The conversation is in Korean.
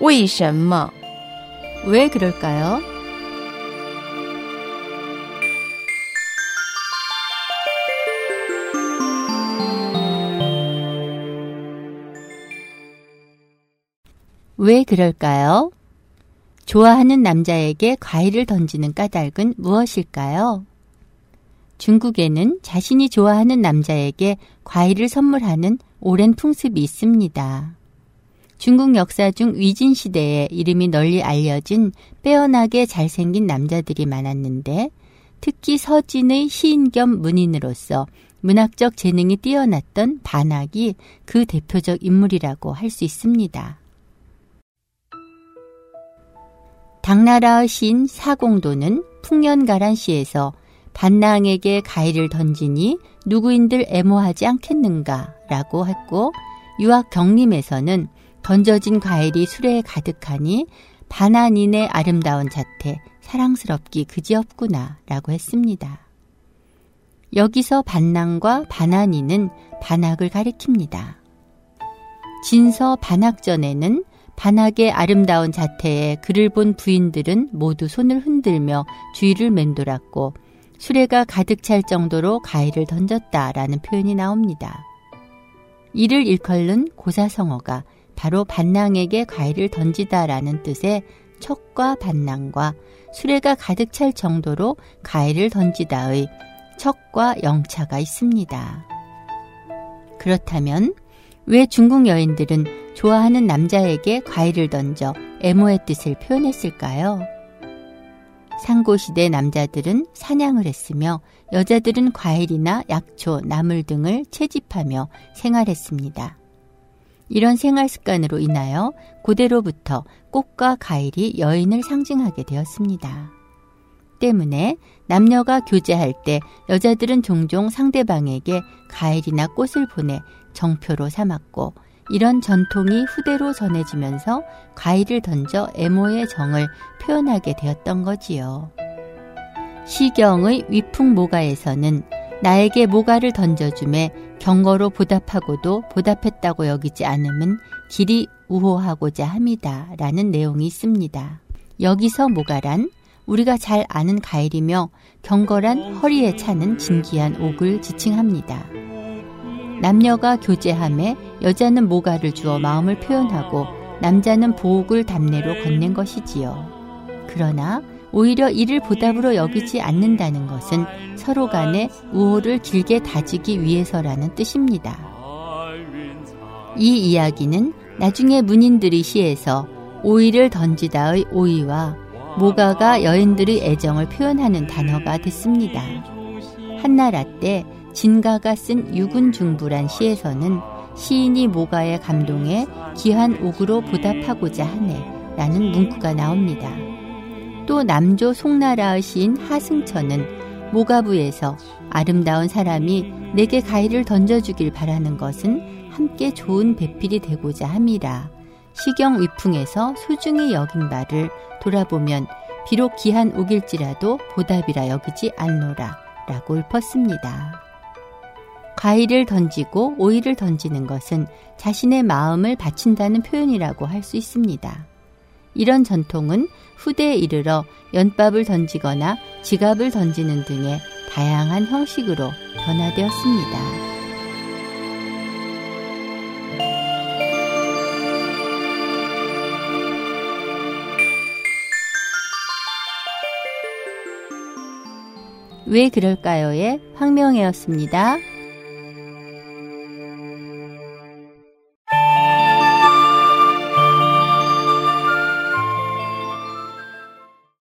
为什么? 왜 그럴까요? 왜 그럴까요? 좋아하는 남자에게 과일을 던지는 까닭은 무엇일까요? 중국에는 자신이 좋아하는 남자에게 과일을 선물하는 오랜 풍습이 있습니다. 중국 역사 중 위진 시대에 이름이 널리 알려진 빼어나게 잘생긴 남자들이 많았는데 특히 서진의 시인 겸 문인으로서 문학적 재능이 뛰어났던 반학이 그 대표적 인물이라고 할 수 있습니다. 당나라의 시인 사공도는 풍년가란 시에서 반낭에게 가위를 던지니 누구인들 애모하지 않겠는가 라고 했고 유학 경림에서는 던져진 과일이 수레에 가득하니 반한인의 아름다운 자태 사랑스럽기 그지없구나 라고 했습니다. 여기서 반낭과 반한인은 반학을 가리킵니다. 진서 반학전에는 반학의 아름다운 자태에 그를 본 부인들은 모두 손을 흔들며 주위를 맴돌았고 수레가 가득 찰 정도로 가위를 던졌다라는 표현이 나옵니다. 이를 일컬는 고사성어가 바로 반낭에게 과일을 던지다라는 뜻의 척과 반낭과 수레가 가득 찰 정도로 과일을 던지다의 척과 영차가 있습니다. 그렇다면 왜 중국 여인들은 좋아하는 남자에게 과일을 던져 애모의 뜻을 표현했을까요? 상고시대 남자들은 사냥을 했으며 여자들은 과일이나 약초, 나물 등을 채집하며 생활했습니다. 이런 생활 습관으로 인하여 고대로부터 꽃과 과일이 여인을 상징하게 되었습니다. 때문에 남녀가 교제할 때 여자들은 종종 상대방에게 과일이나 꽃을 보내 정표로 삼았고 이런 전통이 후대로 전해지면서 과일을 던져 애모의 정을 표현하게 되었던 거지요. 시경의 위풍 모가에서는 나에게 모가를 던져줌에 경거로 보답하고도 보답했다고 여기지 않음은 길이 우호하고자 함이다 라는 내용이 있습니다. 여기서 모가란 우리가 잘 아는 가일이며 경거란 허리에 차는 진기한 옥을 지칭합니다. 남녀가 교제함에 여자는 모가를 주어 마음을 표현하고 남자는 보옥을 담내로 건넨 것이지요. 그러나 오히려 이를 보답으로 여기지 않는다는 것은 서로 간의 우호를 길게 다지기 위해서라는 뜻입니다. 이 이야기는 나중에 문인들이 시에서 오이를 던지다의 오이와 모가가 여인들의 애정을 표현하는 단어가 됐습니다. 한나라 때 진가가 쓴 유군중부란 시에서는 시인이 모가의 감동에 귀한 옥으로 보답하고자 하네 라는 문구가 나옵니다. 또 남조 송나라의 시인 하승천은 모가부에서 아름다운 사람이 내게 가위를 던져주길 바라는 것은 함께 좋은 배필이 되고자 함이라. 시경 위풍에서 소중히 여긴 바를 돌아보면 비록 귀한 옥일지라도 보답이라 여기지 않노라 라고 읊었습니다. 과일을 던지고 오이를 던지는 것은 자신의 마음을 바친다는 표현이라고 할 수 있습니다. 이런 전통은 후대에 이르러 연밥을 던지거나 지갑을 던지는 등의 다양한 형식으로 변화되었습니다. 왜 그럴까요의 황명혜였습니다.